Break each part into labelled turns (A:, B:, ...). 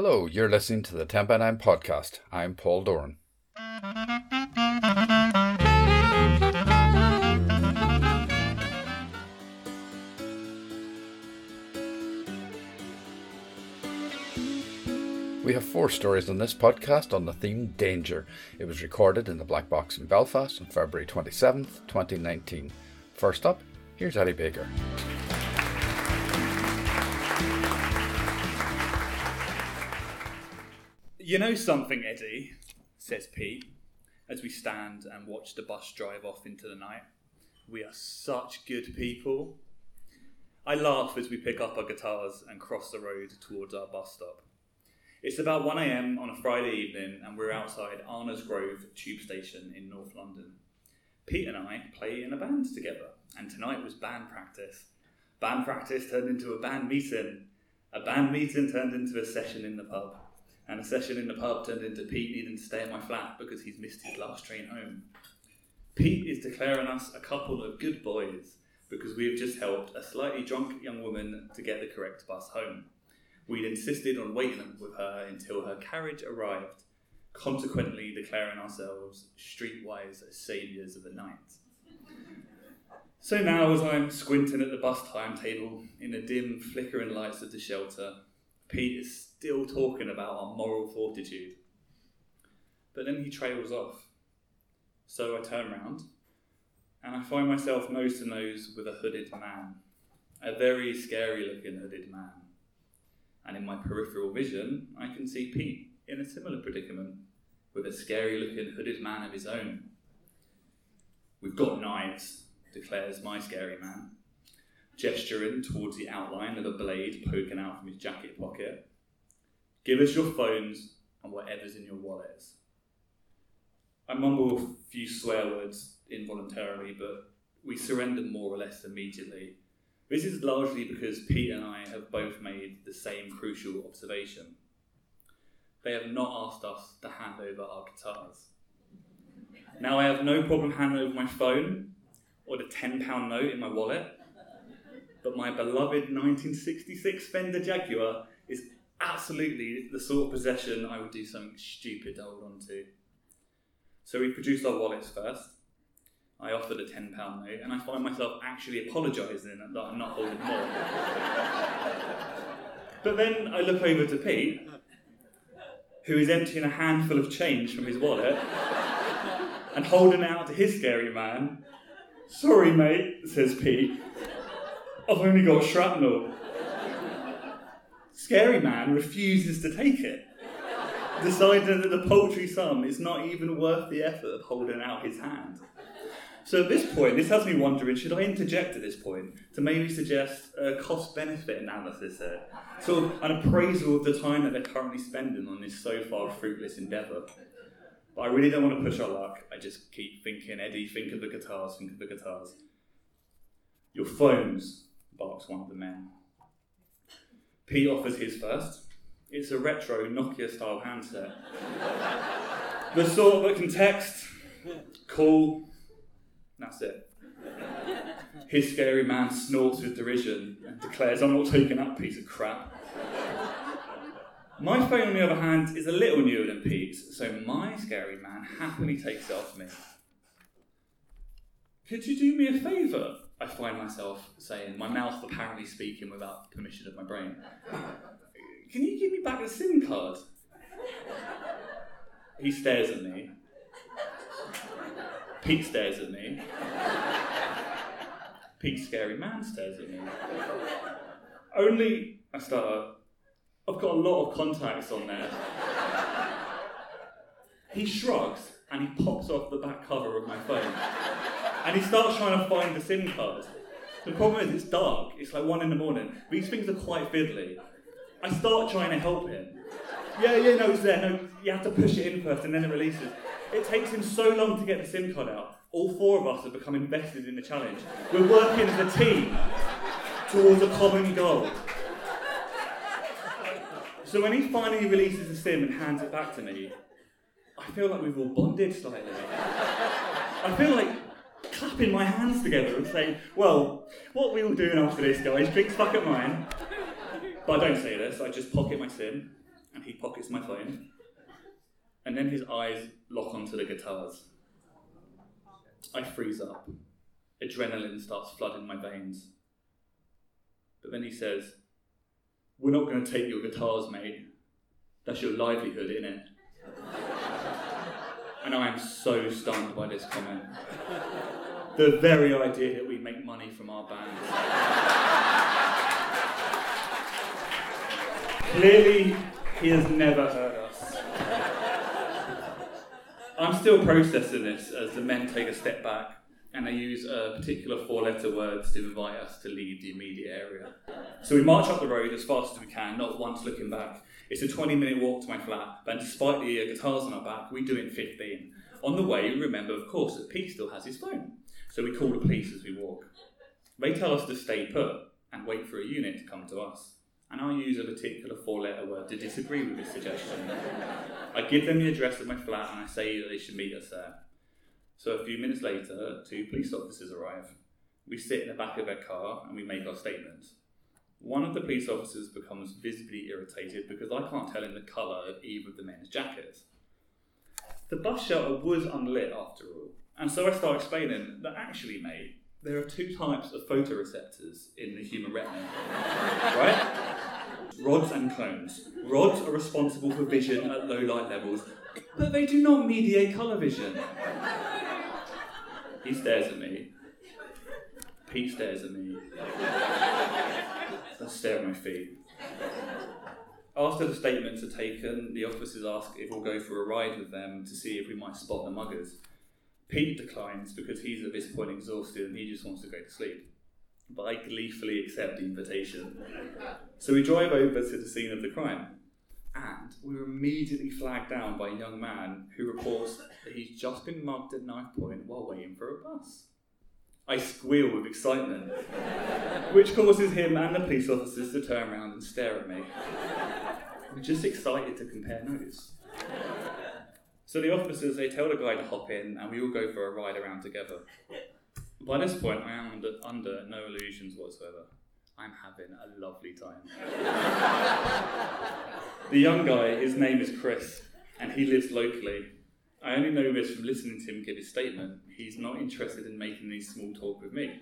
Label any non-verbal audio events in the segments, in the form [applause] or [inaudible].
A: Hello, you're listening to the 10 by 9 podcast. I'm Paul Doran. We have four stories on this podcast on the theme Danger. It was recorded in the Black Box in Belfast on February 27th, 2019. First up, here's Eddy Baker.
B: You know something, Eddy, says Pete, as we stand and watch the bus drive off into the night. We are such good people. I laugh as we pick up our guitars and cross the road towards our bus stop. It's about 1am on a Friday evening, and we're outside Arnos Grove tube station in North London. Pete and I play in a band together, and tonight was band practice. Band practice turned into a band meeting. A band meeting turned into a session in the pub. And a session in the pub turned into Pete needing to stay in my flat because he's missed his last train home. Pete is declaring us a couple of good boys because we have just helped a slightly drunk young woman to get the correct bus home. We'd insisted on waiting with her until her carriage arrived, consequently declaring ourselves streetwise saviours of the night. So now, as I'm squinting at the bus timetable in the dim, flickering lights of the shelter, Pete is still talking about our moral fortitude. But then he trails off. So I turn round and I find myself nose to nose with a hooded man, a very scary looking hooded man. And in my peripheral vision, I can see Pete in a similar predicament with a scary looking hooded man of his own. We've got knives, declares my scary man, gesturing towards the outline of a blade poking out from his jacket pocket. Give us your phones and whatever's in your wallets. I mumble a few swear words involuntarily, but we surrender more or less immediately. This is largely because Pete and I have both made the same crucial observation. They have not asked us to hand over our guitars. Now, I have no problem handing over my phone or the £10 note in my wallet, but my beloved 1966 Fender Jaguar absolutely the sort of possession I would do something stupid to hold on to. So we produced our wallets first. I offered a £10 note, and I find myself actually apologising that I'm not holding more. [laughs] but then I look over to Pete, who is emptying a handful of change from his wallet and holding out to his scary man. Sorry, mate, says Pete. I've only got shrapnel. Scary Man refuses to take it, deciding that the paltry sum is not even worth the effort of holding out his hand. So at this point, this has me wondering should I interject at this point to maybe suggest a cost benefit analysis here? Sort of an appraisal of the time that they're currently spending on this so far fruitless endeavour. But I really don't want to push our luck. I just keep thinking, Eddy, think of the guitars, think of the guitars. Your phones, barks one of the men. Pete offers his first. It's a retro Nokia style handset. the sort that can text, call, that's it. His scary man snorts with derision and declares, I'm not taking that piece of crap. My phone, on the other hand, is a little newer than Pete's, so my scary man happily takes it off me. Could you do me a favour? I find myself saying, my mouth apparently speaking without permission of my brain. Can you give me back the SIM card? He stares at me. Pete stares at me. Pete's scary man stares at me. Only, I start, I've got a lot of contacts on there. He shrugs and he pops off the back cover of my phone. And he starts trying to find the SIM card. The problem is it's dark, it's like one in the morning. These things are quite fiddly. I start trying to help him. Yeah, yeah, no, it's there. No, you have to push it in first and then it releases. It takes him so long to get the SIM card out. All four of us have become invested in the challenge. We're working as a team towards a common goal. So when he finally releases the SIM and hands it back to me, I feel like we've all bonded slightly. I feel like clapping my hands together and saying, well, what we all doing after this, guys? Drinks fuck at mine. But I don't say this, I just pocket my SIM and he pockets my phone. And then his eyes lock onto the guitars. I freeze up. Adrenaline starts flooding my veins. But then he says, We're not going to take your guitars, mate. That's your livelihood, innit? and I am so stunned by this comment. The very idea that we make money from our bands. Clearly, he has never heard us. I'm still processing this as the men take a step back and they use a particular four letter words to invite us to leave the immediate area. So we march up the road as fast as we can, not once looking back. It's a 20 minute walk to my flat, but despite the uh, guitars on our back, we do it in 15. On the way, remember, of course, that Pete still has his phone. So we call the police as we walk. They tell us to stay put and wait for a unit to come to us. And I use a particular four letter word to disagree with this suggestion. I give them the address of my flat and I say that they should meet us there. So a few minutes later, two police officers arrive. We sit in the back of their car and we make our statements. One of the police officers becomes visibly irritated because I can't tell him the colour of either of the men's jackets. The bus shelter was unlit after all, and so I start explaining that actually, mate, there are two types of photoreceptors in the human retina, [laughs] right? Rods and cones. Rods are responsible for vision at low light levels, but they do not mediate colour vision. He stares at me. Pete stares at me. I stare at my feet. After the statements are taken, the officers ask if we'll go for a ride with them to see if we might spot the muggers. Pete declines because he's at this point exhausted and he just wants to go to sleep. But I gleefully accept the invitation. So we drive over to the scene of the crime. And we were immediately flagged down by a young man who reports that he's just been mugged at knife point while waiting for a bus. I squeal with excitement, which causes him and the police officers to turn around and stare at me. I'm just excited to compare notes. So the officers they tell the guy to hop in, and we all go for a ride around together. By this point, I am under, under no illusions whatsoever. I'm having a lovely time. [laughs] the young guy, his name is Chris, and he lives locally. I only know this from listening to him give his statement. He's not interested in making any small talk with me.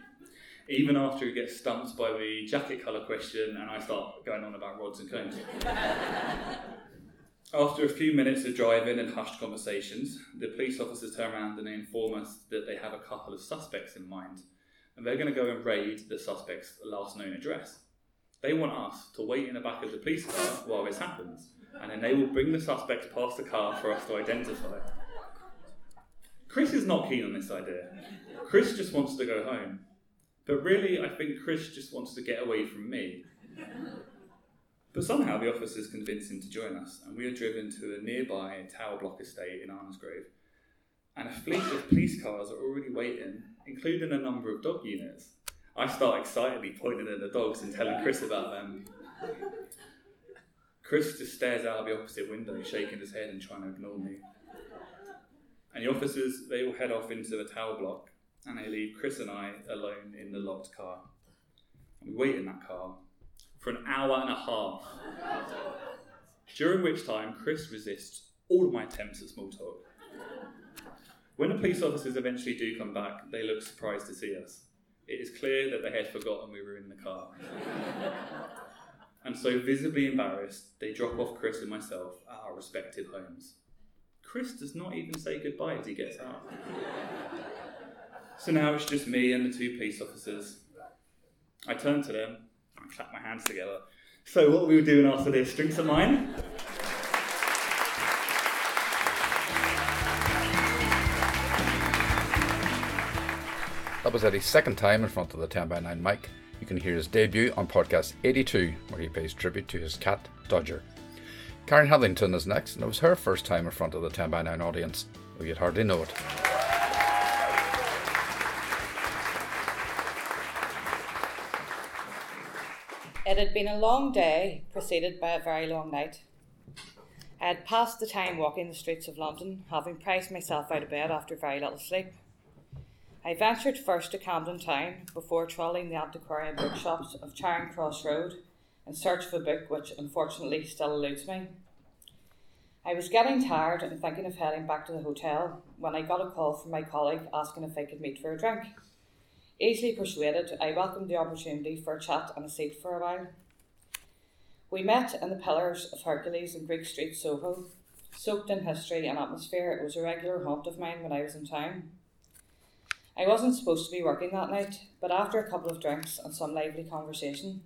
B: Even after he gets stumped by the jacket colour question and I start going on about rods and cones. [laughs] After a few minutes of driving and hushed conversations, the police officers turn around and they inform us that they have a couple of suspects in mind and they're going to go and raid the suspect's last known address. They want us to wait in the back of the police car while this happens, and then they will bring the suspects past the car for us to identify. Chris is not keen on this idea. Chris just wants to go home. But really, I think Chris just wants to get away from me. But somehow the officers convince him to join us, and we are driven to a nearby tower block estate in Arnos Grove. And a fleet of police cars are already waiting including a number of dog units. I start excitedly pointing at the dogs and telling Chris about them. Chris just stares out of the opposite window, shaking his head and trying to ignore me. And the officers, they all head off into the tower block and they leave Chris and I alone in the locked car. And we wait in that car for an hour and a half, during which time Chris resists all of my attempts at small talk. When the police officers eventually do come back, they look surprised to see us. It is clear that they had forgotten we were in the car. and so, visibly embarrassed, they drop off Chris and myself at our respective homes. Chris does not even say goodbye as he gets out. so now it's just me and the two police officers. I turn to them clap my hands together. So, what we we doing after this? Drinks of mine?
A: That was Eddy's second time in front of the 10 by 9 mic. You can hear his debut on podcast 82, where he pays tribute to his cat, Dodger. Karen Hetherington is next, and it was her first time in front of the 10 by 9 audience, you'd hardly know it.
C: It had been a long day, preceded by a very long night. I had passed the time walking the streets of London, having priced myself out of bed after very little sleep. I ventured first to Camden Town before trawling the antiquarian bookshops of Charing Cross Road in search of a book which unfortunately still eludes me I was getting tired and thinking of heading back to the hotel when I got a call from my colleague asking if I could meet for a drink. Easily persuaded, I welcomed the opportunity for a chat and a seat for a while. We met in the Pillars of Hercules in Greek Street, Soho. Soaked in history and atmosphere, it was a regular haunt of mine when I was in town. I wasn't supposed to be working that night, but after a couple of drinks and some lively conversation,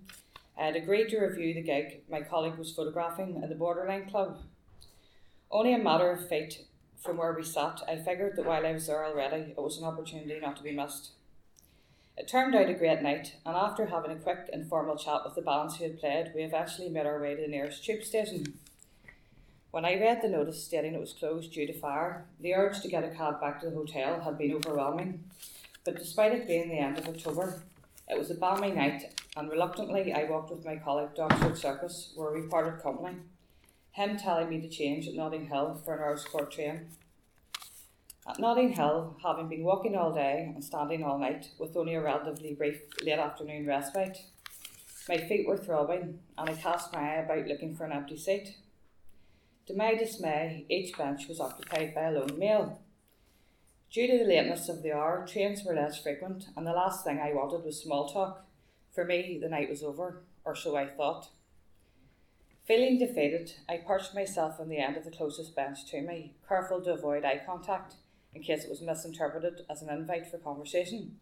C: I had agreed to review the gig my colleague was photographing in the Borderline Club only a matter of fate from where we sat, I figured that while I was there already, it was an opportunity not to be missed. It turned out a great night, and after having a quick informal chat with the bands who had played, we eventually made our way to the nearest tube station. When I read the notice stating it was closed due to fire, the urge to get a cab back to the hotel had been overwhelming. But despite it being the end of October, it was a balmy night, and reluctantly I walked with my colleague to Oxford Circus, where we parted company him telling me to change at Notting Hill for an Earl's Court train. At Notting Hill, having been walking all day and standing all night with only a relatively brief late afternoon respite, my feet were throbbing and I cast my eye about looking for an empty seat. To my dismay, each bench was occupied by a lone male. Due to the lateness of the hour, trains were less frequent, and the last thing I wanted was small talk. For me, the night was over, or so I thought. Feeling defeated, I perched myself on the end of the closest bench to me, careful to avoid eye contact in case it was misinterpreted as an invite for conversation.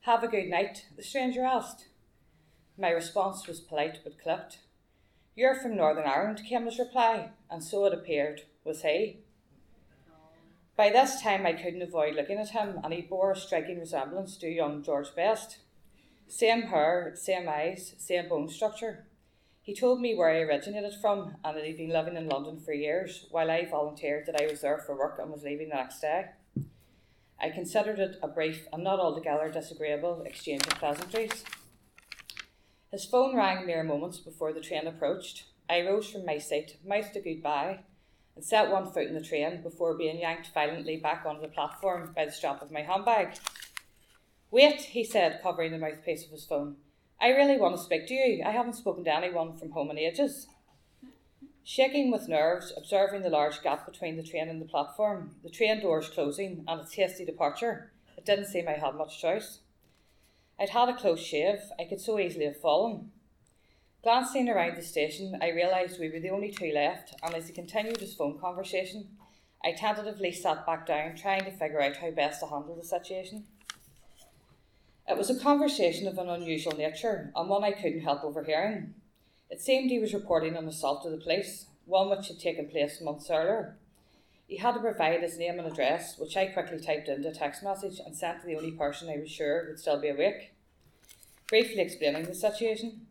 C: Have a good night, the stranger asked. My response was polite but clipped. You're from Northern Ireland, came his reply, and so it appeared was he. By this time, I couldn't avoid looking at him, and he bore a striking resemblance to young George Best. Same hair, same eyes, same bone structure. He told me where I originated from and that he'd been living in London for years, while I volunteered that I was there for work and was leaving the next day. I considered it a brief and not altogether disagreeable exchange of pleasantries. His phone rang mere moments before the train approached. I rose from my seat, mouthed a goodbye, and set one foot in the train before being yanked violently back onto the platform by the strap of my handbag. Wait, he said, covering the mouthpiece of his phone. I really want to speak to you. I haven't spoken to anyone from home in ages. Shaking with nerves, observing the large gap between the train and the platform, the train doors closing, and its hasty departure, it didn't seem I had much choice. I'd had a close shave, I could so easily have fallen. Glancing around the station, I realised we were the only two left, and as he continued his phone conversation, I tentatively sat back down, trying to figure out how best to handle the situation. It was a conversation of an unusual nature, and one I couldn't help overhearing. It seemed he was reporting an assault to the police, one which had taken place months earlier. He had to provide his name and address, which I quickly typed into a text message and sent to the only person I was sure would still be awake. Briefly explaining the situation,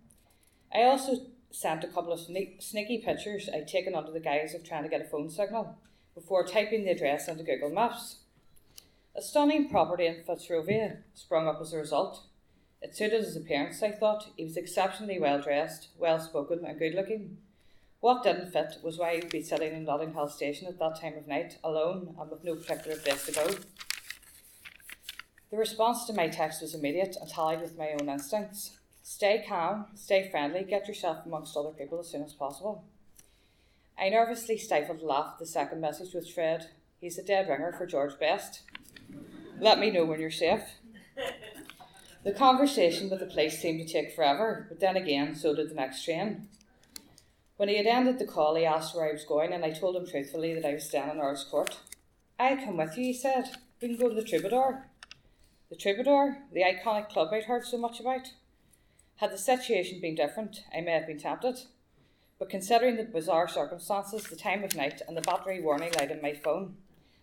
C: I also sent a couple of sne- sneaky pictures I'd taken under the guise of trying to get a phone signal before typing the address into Google Maps. A stunning property in Fitzrovia sprung up as a result. It suited his appearance, I thought. He was exceptionally well dressed, well spoken, and good looking. What didn't fit was why he'd be sitting in Notting Hill Station at that time of night, alone and with no particular place to go. The response to my text was immediate and tallied with my own instincts. Stay calm, stay friendly, get yourself amongst other people as soon as possible. I nervously stifled a laugh at the second message which read, He's a dead ringer for George Best. Let me know when you're safe. The conversation with the police seemed to take forever, but then again, so did the next train. When he had ended the call, he asked where I was going, and I told him truthfully that I was staying in Earl's Court. I'll come with you, he said. We can go to the Troubadour. The Troubadour, the iconic club I'd heard so much about. Had the situation been different, I may have been tempted. But considering the bizarre circumstances, the time of night, and the battery warning light on my phone,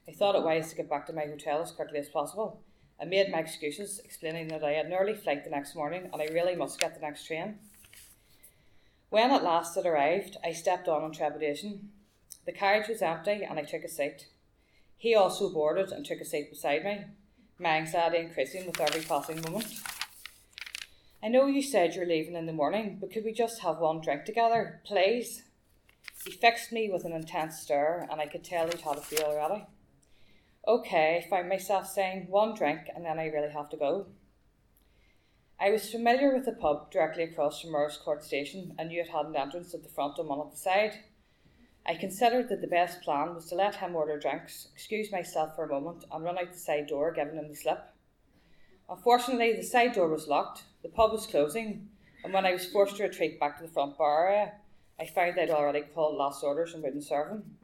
C: I thought it wise to get back to my hotel as quickly as possible. I made my excuses, explaining that I had an early flight the next morning and I really must get the next train. When at last it arrived, I stepped on in trepidation. The carriage was empty and I took a seat. He also boarded and took a seat beside me, my anxiety increasing with every passing moment. I know you said you're leaving in the morning, but could we just have one drink together, please? He fixed me with an intense stare, and I could tell he'd had a feel already. Okay, I found myself saying one drink and then I really have to go. I was familiar with the pub directly across from Earl's Court Station and knew it had an entrance at the front and one at the side. I considered that the best plan was to let him order drinks, excuse myself for a moment, and run out the side door, giving him the slip. Unfortunately, the side door was locked, the pub was closing, and when I was forced to retreat back to the front bar area, I found they'd already called last orders and wouldn't serve him.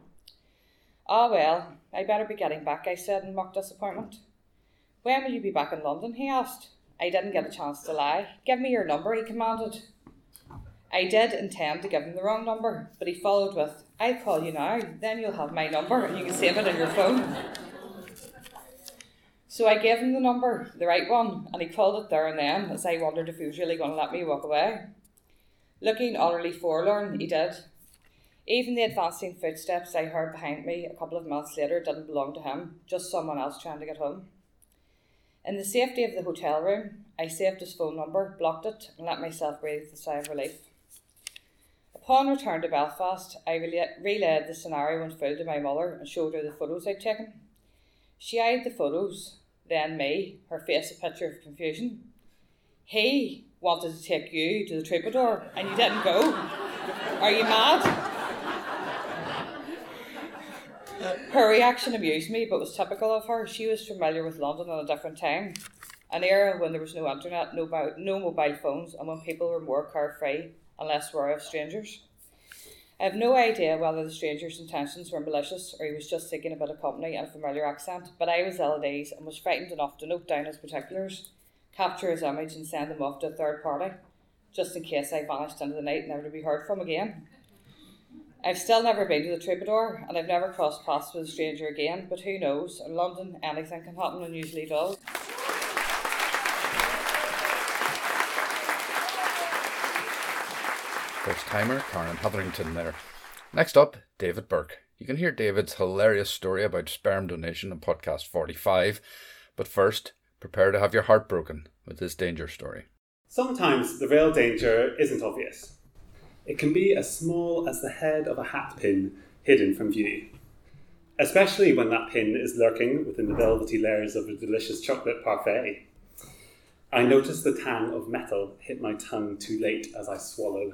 C: Ah, well, I better be getting back, I said in mock disappointment. When will you be back in London? he asked. I didn't get a chance to lie. Give me your number, he commanded. I did intend to give him the wrong number, but he followed with, I'll call you now, then you'll have my number and you can save it on your phone. So I gave him the number, the right one, and he called it there and then as I wondered if he was really going to let me walk away. Looking utterly forlorn, he did. Even the advancing footsteps I heard behind me a couple of minutes later didn't belong to him, just someone else trying to get home. In the safety of the hotel room, I saved his phone number, blocked it, and let myself breathe a sigh of relief. Upon return to Belfast, I relayed the scenario in full to my mother and showed her the photos I'd taken. She eyed the photos, then me, her face a picture of confusion. He wanted to take you to the troubadour and you didn't go. Are you mad? Her reaction amused me, but was typical of her. She was familiar with London at a different time, an era when there was no internet, no, no mobile phones, and when people were more carefree and less wary of strangers. I have no idea whether the stranger's intentions were malicious or he was just seeking a bit of company and a familiar accent, but I was ill at ease and was frightened enough to note down his particulars, capture his image, and send them off to a third party, just in case I vanished into the night never to be heard from again. I've still never been to the Troubadour and I've never crossed paths with a stranger again, but who knows? In London, anything can happen and usually does.
A: First timer, Karen Hetherington there. Next up, David Burke. You can hear David's hilarious story about sperm donation in podcast 45. But first, prepare to have your heart broken with this danger story.
D: Sometimes the real danger isn't obvious. It can be as small as the head of a hat pin hidden from view, especially when that pin is lurking within the velvety layers of a delicious chocolate parfait. I notice the tang of metal hit my tongue too late as I swallow.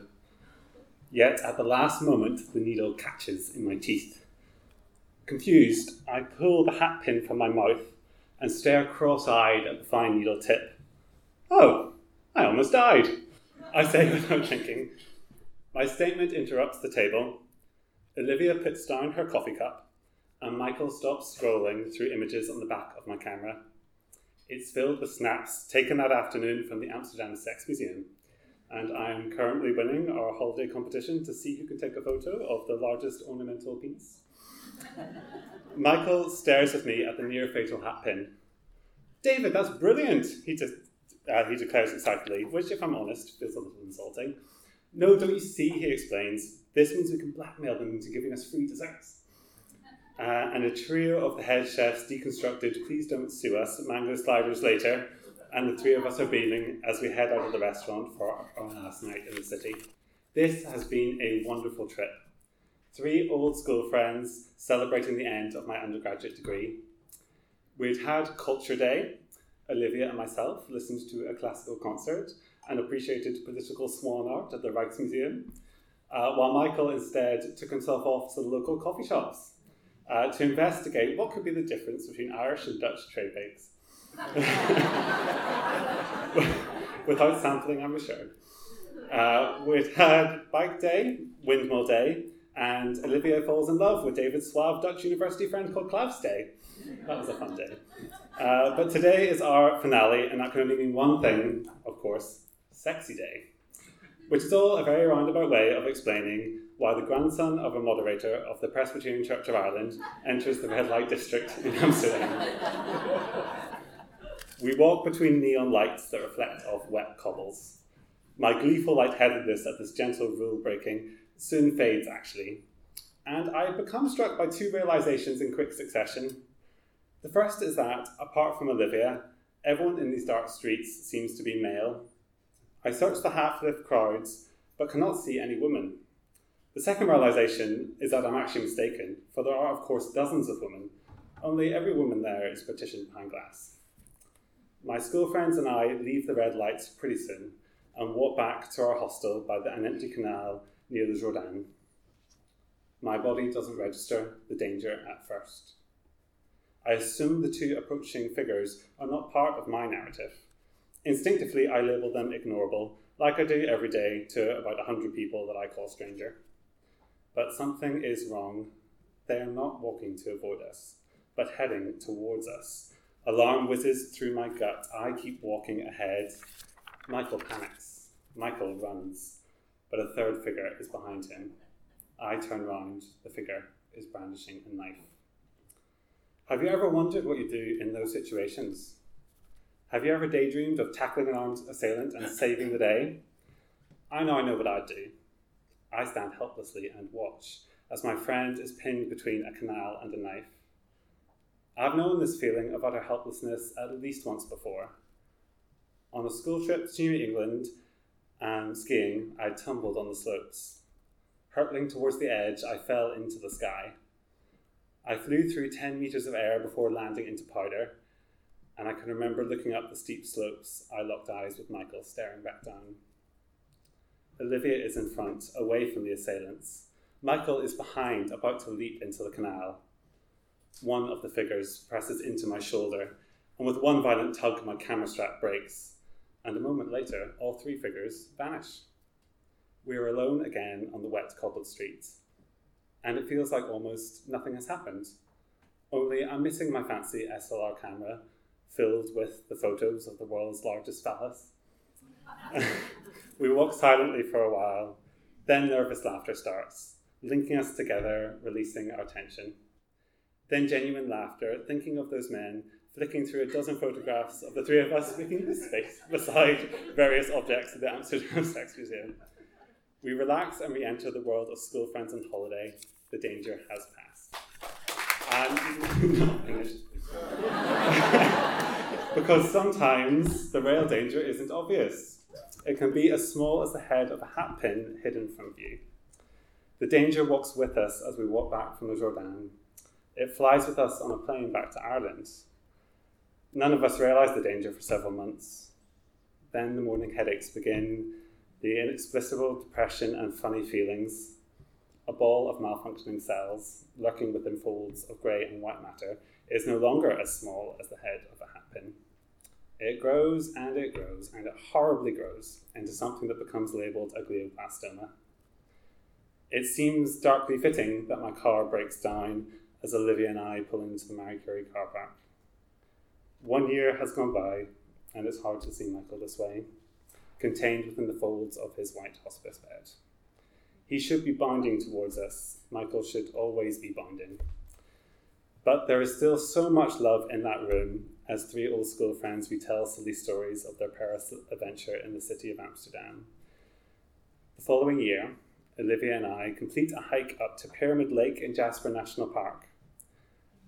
D: Yet at the last moment, the needle catches in my teeth. Confused, I pull the hat pin from my mouth and stare cross eyed at the fine needle tip. Oh, I almost died, I say without [laughs] thinking. My statement interrupts the table. Olivia puts down her coffee cup, and Michael stops scrolling through images on the back of my camera. It's filled with snaps taken that afternoon from the Amsterdam Sex Museum and I am currently winning our holiday competition to see who can take a photo of the largest ornamental penis. [laughs] Michael stares at me at the near fatal hat pin. David, that's brilliant, he, de- uh, he declares excitedly, which, if I'm honest, feels a little insulting. No, don't you see, he explains, this means we can blackmail them into giving us free desserts. Uh, and a trio of the head chefs deconstructed Please Don't Sue Us mango sliders later and the three of us are beaming as we head out of the restaurant for our last night in the city. This has been a wonderful trip. Three old school friends celebrating the end of my undergraduate degree. We'd had Culture Day. Olivia and myself listened to a classical concert and appreciated political swan art at the Rijksmuseum, uh, while Michael instead took himself off to the local coffee shops uh, to investigate what could be the difference between Irish and Dutch tray bakes. [laughs] Without sampling, I'm sure. Uh, we'd had Bike Day, Windmill Day, and Olivia falls in love with David's suave Dutch university friend called Klaus Day. That was a fun day. Uh, but today is our finale, and that can only mean one thing, of course Sexy Day, which is all a very roundabout way of explaining why the grandson of a moderator of the Presbyterian Church of Ireland enters the red light district in Amsterdam. We walk between neon lights that reflect off wet cobbles. My gleeful lightheadedness at this gentle rule breaking soon fades, actually, and I become struck by two realizations in quick succession. The first is that, apart from Olivia, everyone in these dark streets seems to be male. I search the half lit crowds, but cannot see any women. The second realization is that I'm actually mistaken, for there are, of course, dozens of women, only every woman there is partitioned behind glass. My school friends and I leave the red lights pretty soon and walk back to our hostel by the, an empty canal near the Jordaan. My body doesn't register the danger at first. I assume the two approaching figures are not part of my narrative. Instinctively, I label them ignorable, like I do every day to about 100 people that I call stranger. But something is wrong. They are not walking to avoid us, but heading towards us. Alarm whizzes through my gut. I keep walking ahead. Michael panics. Michael runs, but a third figure is behind him. I turn round. The figure is brandishing a knife. Have you ever wondered what you do in those situations? Have you ever daydreamed of tackling an armed assailant and saving the day? I know I know what I'd do. I stand helplessly and watch as my friend is pinned between a canal and a knife. I've known this feeling of utter helplessness at least once before. On a school trip to New England and skiing, I tumbled on the slopes. Hurtling towards the edge, I fell into the sky. I flew through 10 metres of air before landing into powder, and I can remember looking up the steep slopes. I locked eyes with Michael, staring back down. Olivia is in front, away from the assailants. Michael is behind, about to leap into the canal. One of the figures presses into my shoulder, and with one violent tug, my camera strap breaks. And a moment later, all three figures vanish. We are alone again on the wet cobbled streets, and it feels like almost nothing has happened. Only I'm missing my fancy SLR camera filled with the photos of the world's largest phallus. [laughs] we walk silently for a while, then nervous laughter starts, linking us together, releasing our tension. Then genuine laughter, thinking of those men, flicking through a dozen photographs of the three of us making this face [laughs] beside various objects at the Amsterdam Sex Museum. We relax and we enter the world of school friends and holiday. The danger has passed. And [laughs] because sometimes the real danger isn't obvious. It can be as small as the head of a hat pin hidden from view. The danger walks with us as we walk back from the Jordaan. It flies with us on a plane back to Ireland. None of us realise the danger for several months. Then the morning headaches begin, the inexplicable depression and funny feelings, a ball of malfunctioning cells lurking within folds of grey and white matter is no longer as small as the head of a hat pin. It grows and it grows and it horribly grows into something that becomes labelled a glioblastoma. It seems darkly fitting that my car breaks down as Olivia and I pull into the Marie Curie car park. One year has gone by, and it's hard to see Michael this way, contained within the folds of his white hospice bed. He should be bounding towards us. Michael should always be bounding. But there is still so much love in that room as three old school friends we tell silly stories of their Paris adventure in the city of Amsterdam. The following year, Olivia and I complete a hike up to Pyramid Lake in Jasper National Park.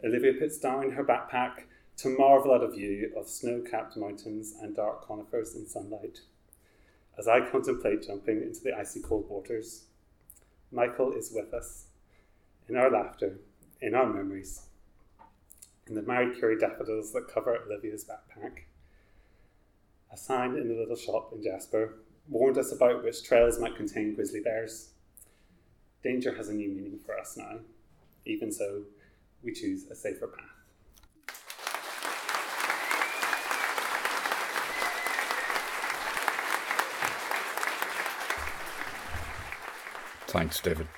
D: Olivia puts down her backpack to marvel at a view of snow capped mountains and dark conifers in sunlight. As I contemplate jumping into the icy cold waters, Michael is with us, in our laughter, in our memories, in the Marie Curie daffodils that cover Olivia's backpack. A sign in the little shop in Jasper warned us about which trails might contain grizzly bears. Danger has a new meaning for us now. Even so, we choose a safer path.
A: Thanks, David.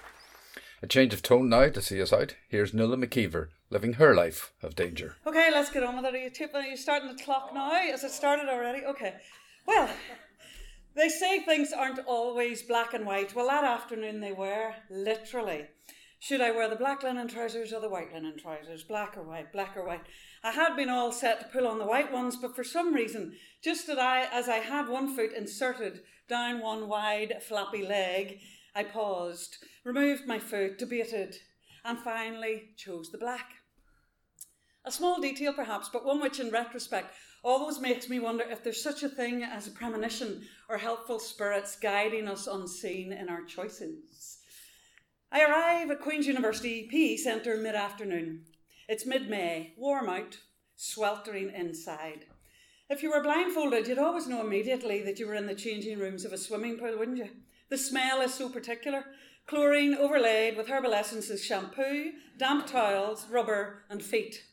A: A change of tone now to see us out. Here's Nuala McKeever living her life of danger.
E: Okay, let's get on with it. Are you, are you starting the clock now? Has it started already? Okay. Well, they say things aren't always black and white. Well, that afternoon they were, literally. Should I wear the black linen trousers or the white linen trousers? Black or white, black or white. I had been all set to pull on the white ones, but for some reason, just as I, as I had one foot inserted down one wide, flappy leg, I paused, removed my foot, debated, and finally chose the black. A small detail, perhaps, but one which, in retrospect, always makes me wonder if there's such a thing as a premonition or helpful spirits guiding us unseen in our choices. I arrive at Queen's University PE Centre mid afternoon. It's mid May, warm out, sweltering inside. If you were blindfolded, you'd always know immediately that you were in the changing rooms of a swimming pool, wouldn't you? The smell is so particular chlorine overlaid with herbal essences, shampoo, damp towels, rubber, and feet.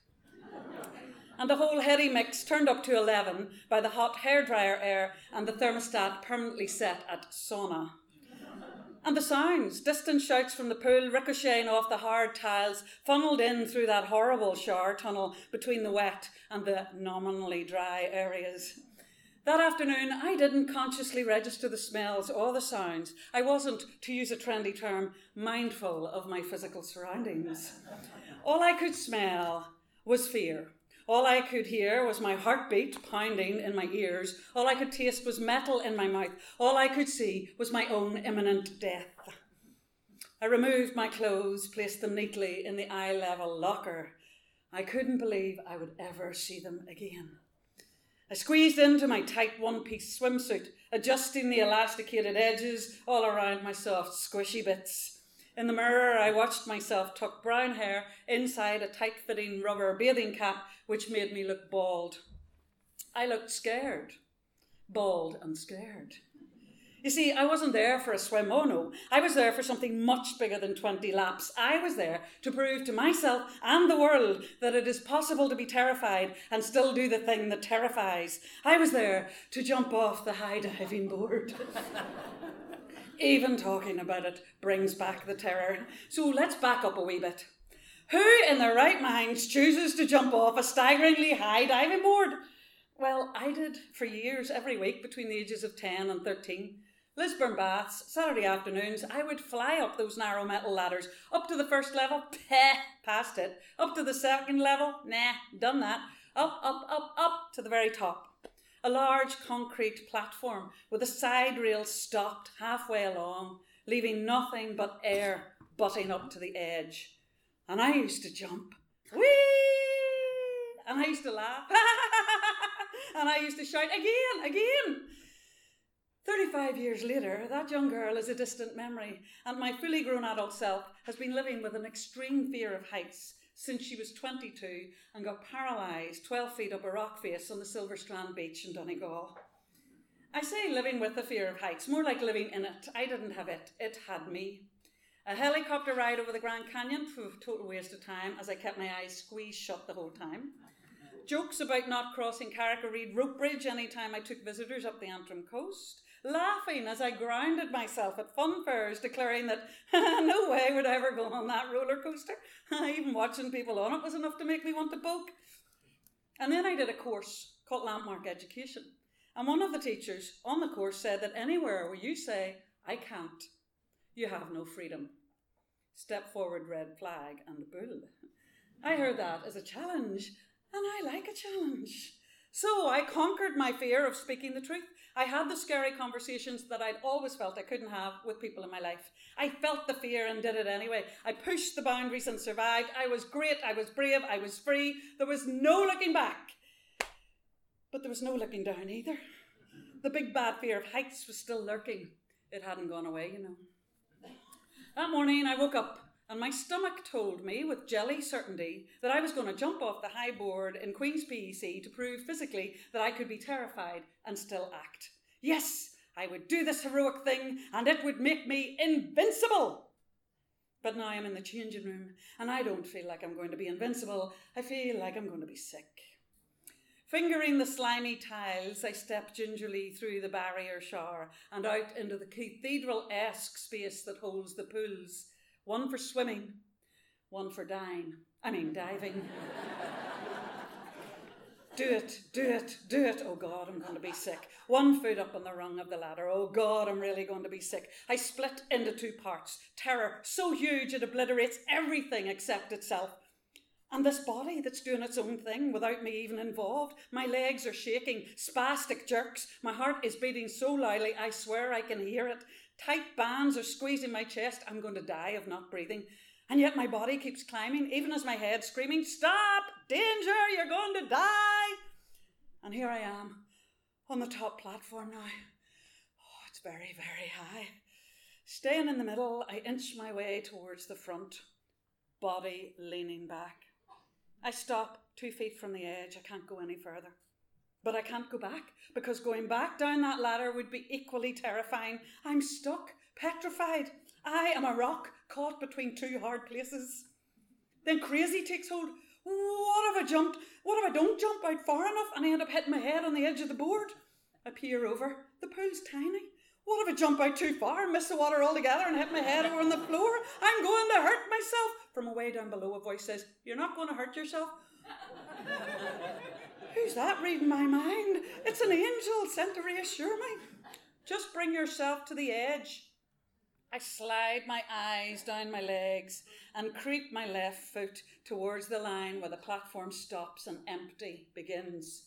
E: And the whole heady mix turned up to 11 by the hot hairdryer air and the thermostat permanently set at sauna. And the sounds, distant shouts from the pool ricocheting off the hard tiles, funneled in through that horrible shower tunnel between the wet and the nominally dry areas. That afternoon, I didn't consciously register the smells or the sounds. I wasn't, to use a trendy term, mindful of my physical surroundings. All I could smell was fear. All I could hear was my heartbeat pounding in my ears. All I could taste was metal in my mouth. All I could see was my own imminent death. I removed my clothes, placed them neatly in the eye level locker. I couldn't believe I would ever see them again. I squeezed into my tight one piece swimsuit, adjusting the elasticated edges all around my soft, squishy bits. In the mirror, I watched myself tuck brown hair inside a tight fitting rubber bathing cap, which made me look bald. I looked scared, bald and scared. You see, I wasn't there for a swim, oh no. I was there for something much bigger than 20 laps. I was there to prove to myself and the world that it is possible to be terrified and still do the thing that terrifies. I was there to jump off the high diving board. [laughs] Even talking about it brings back the terror. So let's back up a wee bit. Who in their right minds chooses to jump off a staggeringly high diving board? Well, I did for years, every week between the ages of 10 and 13. Lisburn baths, Saturday afternoons, I would fly up those narrow metal ladders. Up to the first level, [laughs] peh, past it. Up to the second level, nah, done that. Up, up, up, up to the very top a large concrete platform with a side rail stopped halfway along, leaving nothing but air butting up to the edge. And I used to jump. Whee! And I used to laugh. [laughs] and I used to shout again, again. 35 years later, that young girl is a distant memory, and my fully grown adult self has been living with an extreme fear of heights since she was 22 and got paralysed 12 feet up a rock face on the Silver Strand beach in Donegal. I say living with the fear of heights, more like living in it. I didn't have it, it had me. A helicopter ride over the Grand Canyon, phew, total waste of time, as I kept my eyes squeezed shut the whole time. Jokes about not crossing Carrick Reid rope bridge anytime I took visitors up the Antrim coast laughing as I grounded myself at fun fairs, declaring that [laughs] no way would I ever go on that roller coaster. [laughs] Even watching people on it was enough to make me want to poke. And then I did a course called Landmark Education. And one of the teachers on the course said that anywhere where you say, I can't, you have no freedom. Step forward, red flag, and bull. I heard that as a challenge, and I like a challenge. So I conquered my fear of speaking the truth. I had the scary conversations that I'd always felt I couldn't have with people in my life. I felt the fear and did it anyway. I pushed the boundaries and survived. I was great. I was brave. I was free. There was no looking back. But there was no looking down either. The big bad fear of heights was still lurking. It hadn't gone away, you know. That morning I woke up and my stomach told me with jelly certainty that I was going to jump off the high board in Queen's PEC to prove physically that I could be terrified and still act. Yes, I would do this heroic thing and it would make me invincible. But now I'm in the changing room and I don't feel like I'm going to be invincible. I feel like I'm going to be sick. Fingering the slimy tiles, I step gingerly through the barrier shower and out into the cathedral esque space that holds the pools one for swimming, one for dying. I mean, diving. do it, do it, do it. Oh God, I'm going to be sick. One foot up on the rung of the ladder. Oh God, I'm really going to be sick. I split into two parts. Terror, so huge it obliterates everything except itself. And this body that's doing its own thing without me even involved. My legs are shaking, spastic jerks. My heart is beating so loudly I swear I can hear it. Tight bands are squeezing my chest. I'm going to die of not breathing. And yet my body keeps climbing, even as my head screaming, Stop! Danger! You're going to die! And here I am on the top platform now. Oh, it's very, very high. Staying in the middle, I inch my way towards the front, body leaning back. I stop two feet from the edge. I can't go any further. But I can't go back because going back down that ladder would be equally terrifying. I'm stuck, petrified. I am a rock caught between two hard places. Then crazy takes hold. What if I jumped? What if I don't jump out far enough and I end up hitting my head on the edge of the board? I peer over. The pool's tiny. What if I jump out too far and miss the water altogether and hit my head over on the floor? I'm going to hurt myself. From away down below, a voice says, You're not going to hurt yourself. Who's that reading my mind? It's an angel sent to reassure me. Just bring yourself to the edge. I slide my eyes down my legs and creep my left foot towards the line where the platform stops and empty begins.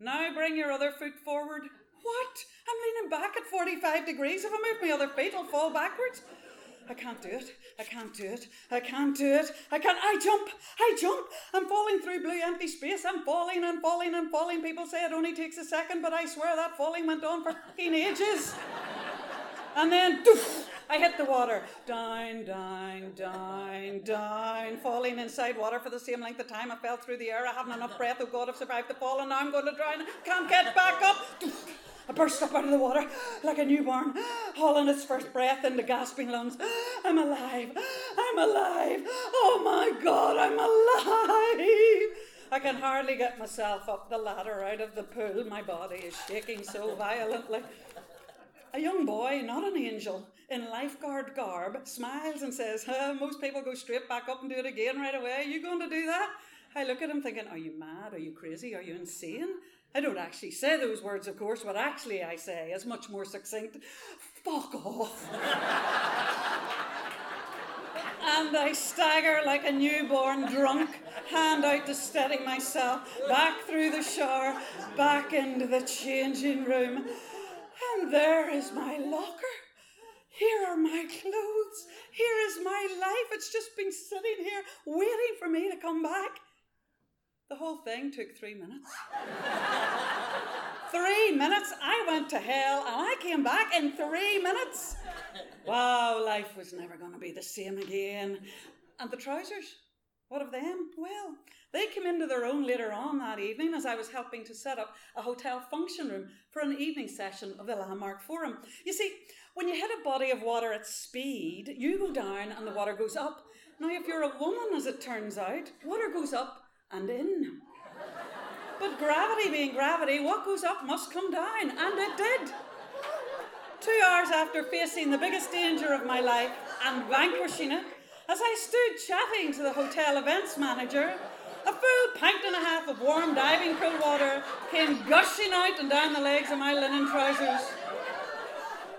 E: Now bring your other foot forward. What? I'm leaning back at 45 degrees. If I move my other feet, I'll fall backwards. I can't do it. I can't do it. I can't do it. I can't. I jump. I jump. I'm falling through blue empty space. I'm falling and falling and falling. People say it only takes a second, but I swear that falling went on for fucking ages. And then, doof, I hit the water. Down, down, down, down. Falling inside water for the same length of time. I fell through the air. I haven't enough breath. Oh God, I've survived the fall and now I'm going to drown. Can't get back up. Doof. I burst up out of the water like a newborn, hauling its first breath into gasping lungs. I'm alive. I'm alive. Oh my God, I'm alive. I can hardly get myself up the ladder out of the pool. My body is shaking so violently. A young boy, not an angel, in lifeguard garb, smiles and says, huh, Most people go straight back up and do it again right away. Are you going to do that? I look at him thinking, Are you mad? Are you crazy? Are you insane? I don't actually say those words, of course. What actually I say is much more succinct fuck off. and I stagger like a newborn drunk, hand out to steady myself, back through the shower, back into the changing room. And there is my locker. Here are my clothes. Here is my life. It's just been sitting here waiting for me to come back. The whole thing took three minutes. three minutes? I went to hell and I came back in three minutes. Wow, life was never going to be the same again. And the trousers? What of them? Well, they came into their own later on that evening as I was helping to set up a hotel function room for an evening session of the Landmark Forum. You see, when you hit a body of water at speed, you go down and the water goes up. Now, if you're a woman, as it turns out, water goes up and in. But gravity being gravity, what goes up must come down, and it did. Two hours after facing the biggest danger of my life and vanquishing it, as I stood chatting to the hotel events manager, a full pint and a half of warm diving pool water came gushing out and down the legs of my linen trousers.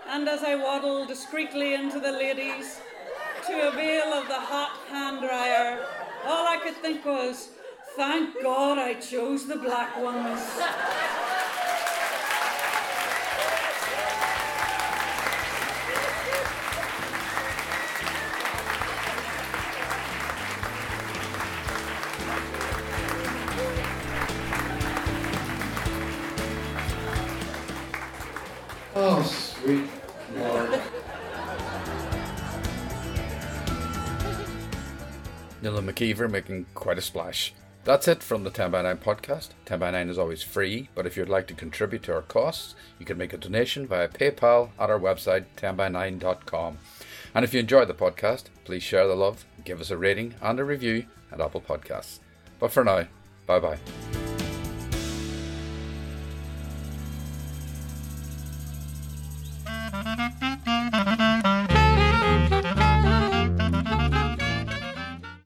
E: And as I waddled discreetly into the ladies to avail of the hot hand dryer, all I could think was, Thank God I chose the black ones.
A: Oh, sweet Lord. Nuala McKeever making quite a splash. That's it from the 10 by 9 podcast. 10 by 9 is always free, but if you'd like to contribute to our costs, you can make a donation via PayPal at our website, 10by9.com. And if you enjoyed the podcast, please share the love, give us a rating and a review at Apple Podcasts. But for now, bye bye.